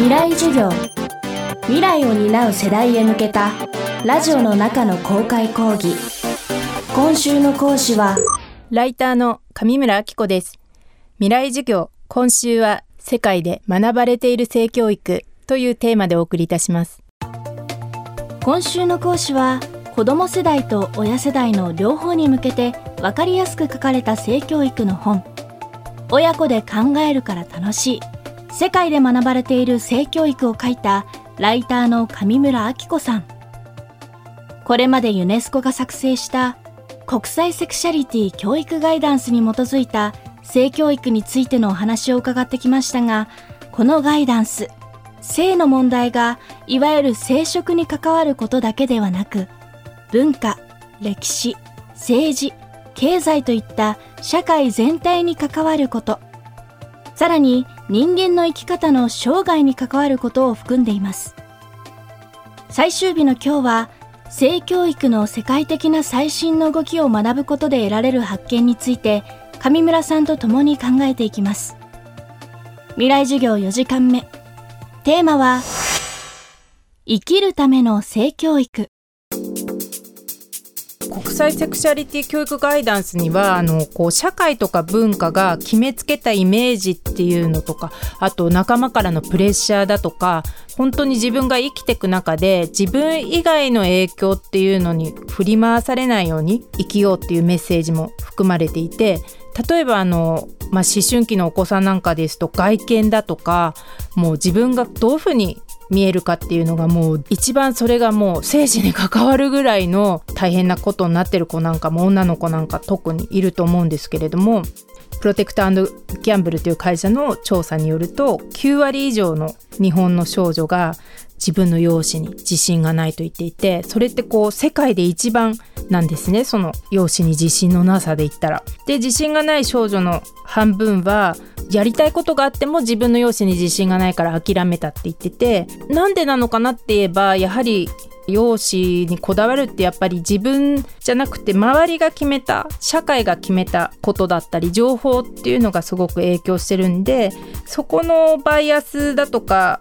未来授業。未来を担う世代へ向けたラジオの中の公開講義。今週の講師はライターの上村明子です。未来授業今週は世界で学ばれている性教育というテーマでお送りいたします。今週の講師は子ども世代と親世代の両方に向けて分かりやすく書かれた性教育の本。親子で考えるから楽しい世界で学ばれている性教育を書いたライターの上村明子さん。これまでユネスコが作成した国際セクシャリティ教育ガイダンスに基づいた性教育についてのお話を伺ってきましたがこのガイダンス性の問題がいわゆる生殖に関わることだけではなく文化歴史政治経済といった社会全体に関わることさらに人間の生き方の生涯に関わることを含んでいます。最終日の今日は性教育の世界的な最新の動きを学ぶことで得られる発見について上村さんと共に考えていきます。未来授業4時間目。テーマは生きるための性教育。国際セクシャリティ教育ガイダンスにはあのこう社会とか文化が決めつけたイメージっていうのとかあと仲間からのプレッシャーだとか本当に自分が生きていく中で自分以外の影響っていうのに振り回されないように生きようっていうメッセージも含まれていて例えばあの、まあ、思春期のお子さんなんかですと外見だとかもう自分がどういうふうに見えるかっていうのがもう一番それがもう生死に関わるぐらいの大変なことになってる子なんかも女の子なんか特にいると思うんですけれどもプロテクトギャンブルという会社の調査によると9割以上の日本の少女が自分の容姿に自信がないと言っていてそれってこう世界で一番なんですねその容姿に自信のなさで言ったら。で自信がない少女の半分はやりたいことがあっても自分の容姿に自信がないから諦めたって言っててなんでなのかなって言えばやはり容姿にこだわるってやっぱり自分じゃなくて周りが決めた社会が決めたことだったり情報っていうのがすごく影響してるんでそこのバイアスだとか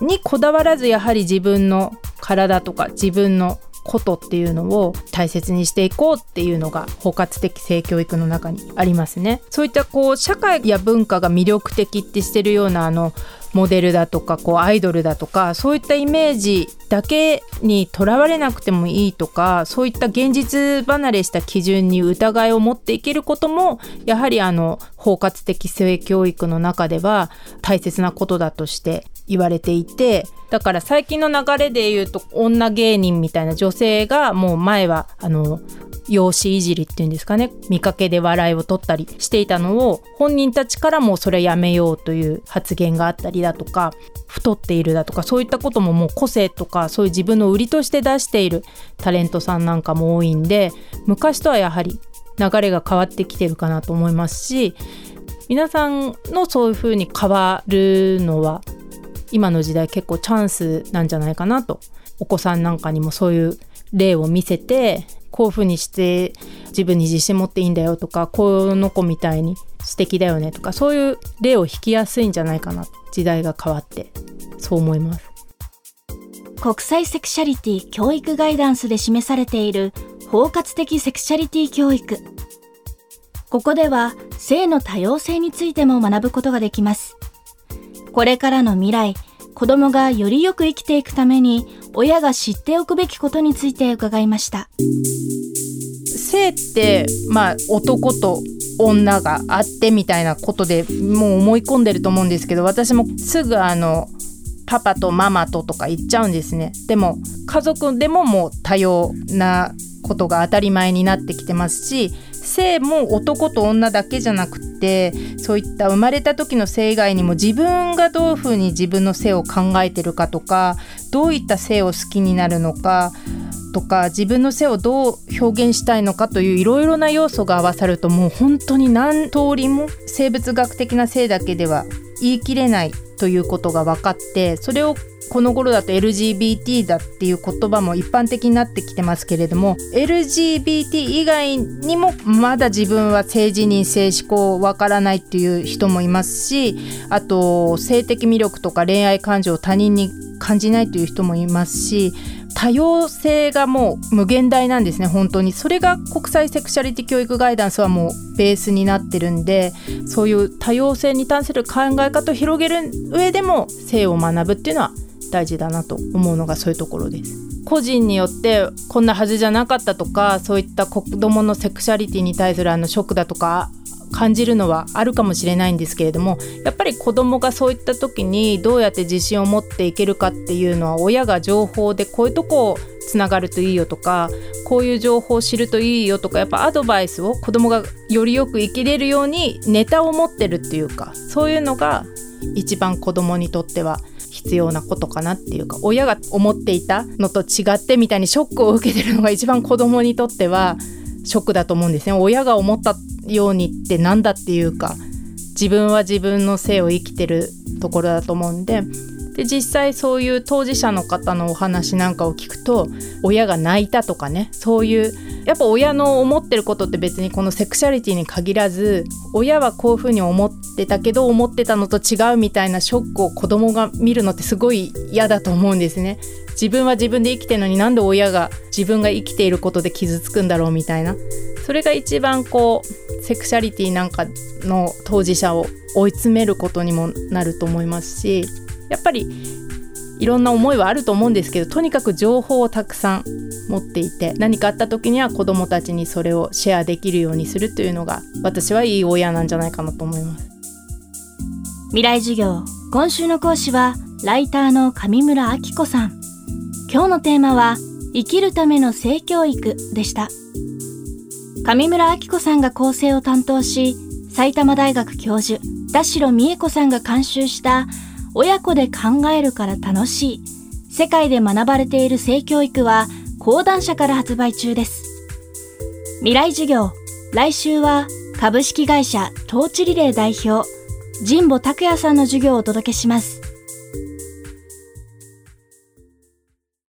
にこだわらずやはり自分の体とか自分のことっていうのを大切にしていこうっていうのが包括的性教育の中にありますね。そういったこう社会や文化が魅力的ってしてるようなあのモデルだとかこうアイドルだとかそういったイメージだけにとらわれなくてもいいとかそういった現実離れした基準に疑いを持っていけることもやはりあの包括的性教育の中では大切なことだとして言われていてだから最近の流れで言うと女芸人みたいな女性がもう前はあの容姿いじりっていうんですかね見かけで笑いを取ったりしていたのを本人たちからもそれやめようという発言があったりだとか太っているだとかそういったことももう個性とかそういう自分の売りとして出しているタレントさんなんかも多いんで昔とはやはり流れが変わってきてるかなと思いますし皆さんのそういうふうに変わるのは今の時代結構チャンスなんじゃないかなと。お子さんなんかにもそういう例を見せてこういうふうにして自分に自信持っていいんだよとかこの子みたいに素敵だよねとかそういう例を引きやすいんじゃないかな時代が変わってそう思います。国際セクシャリティ教育ガイダンスで示されている包括的セクシャリティ教育。ここでは性の多様性についても学ぶことができます。これからの未来、子供がよりよく生きていくために親が知っておくべきことについて伺いました。性ってまあ男と女があってみたいなことでもう思い込んでると思うんですけど私もすぐあのパパとママととか言っちゃうんですねでも家族でももう多様なことが当たり前になってきてますし性も男と女だけじゃなくてそういった生まれた時の性以外にも自分がどういうふうに自分の性を考えてるかとかどういった性を好きになるのかとか自分の性をどう表現したいのかといういろいろな要素が合わさるともう本当に何通りも生物学的な性だけでは言い切れないということが分かってそれをこの頃だと LGBT だっていう言葉も一般的になってきてますけれども LGBT 以外にもまだ自分は性自認性思考わからないっていう人もいますしあと性的魅力とか恋愛感情を他人に感じないという人もいますし多様性がもう無限大なんですね本当にそれが国際セクシャリティ教育ガイダンスはもうベースになってるんでそういう多様性に対する考え方を広げる上でも性を学ぶっていうのは大事だなと思うのがそういうところです。個人によってこんなはずじゃなかったとかそういった子どものセクシャリティに対するあのショックだとか感じるのはあるかもしれないんですけれどもやっぱり子どもがそういった時にどうやって自信を持っていけるかっていうのは親が情報でこういうとこをつながるといいよとかこういう情報を知るといいよとかやっぱアドバイスを子どもがよりよく生きれるようにネタを持ってるっていうかそういうのが一番子どもにとっては必要なことかなっていうか親が思っていたのと違ってみたいにショックを受けてるのが一番子どもにとってはショックだと思うんですね。親が思ったようにってなんだっていうか自分は自分の性を生きてるところだと思うんでで実際そういう当事者の方のお話なんかを聞くと親が泣いたとかねそういうやっぱ親の思ってることって別にこのセクシャリティに限らず親はこういうふうに思ってたけど思ってたのと違うみたいなショックを子供が見るのってすごい嫌だと思うんですね。自分は自分で生きてるのになんで親が自分が生きていることで傷つくんだろうみたいなそれが一番こうセクシャリティなんかの当事者を追い詰めることにもなると思いますしやっぱりいろんな思いはあると思うんですけどとにかく情報をたくさん持っていて何かあった時には子どもたちにそれをシェアできるようにするというのが私はいい親なんじゃないかなと思います。未来授業今週の講師はライターの上村明子さん。今日のテーマは生きるための性教育でした。上村明子さんが構成を担当し埼玉大学教授田代美恵子さんが監修した親子で考えるから楽しい世界で学ばれている性教育は講談社から発売中です。未来授業来週は株式会社トーチリレー代表神保拓也さんの授業をお届けします。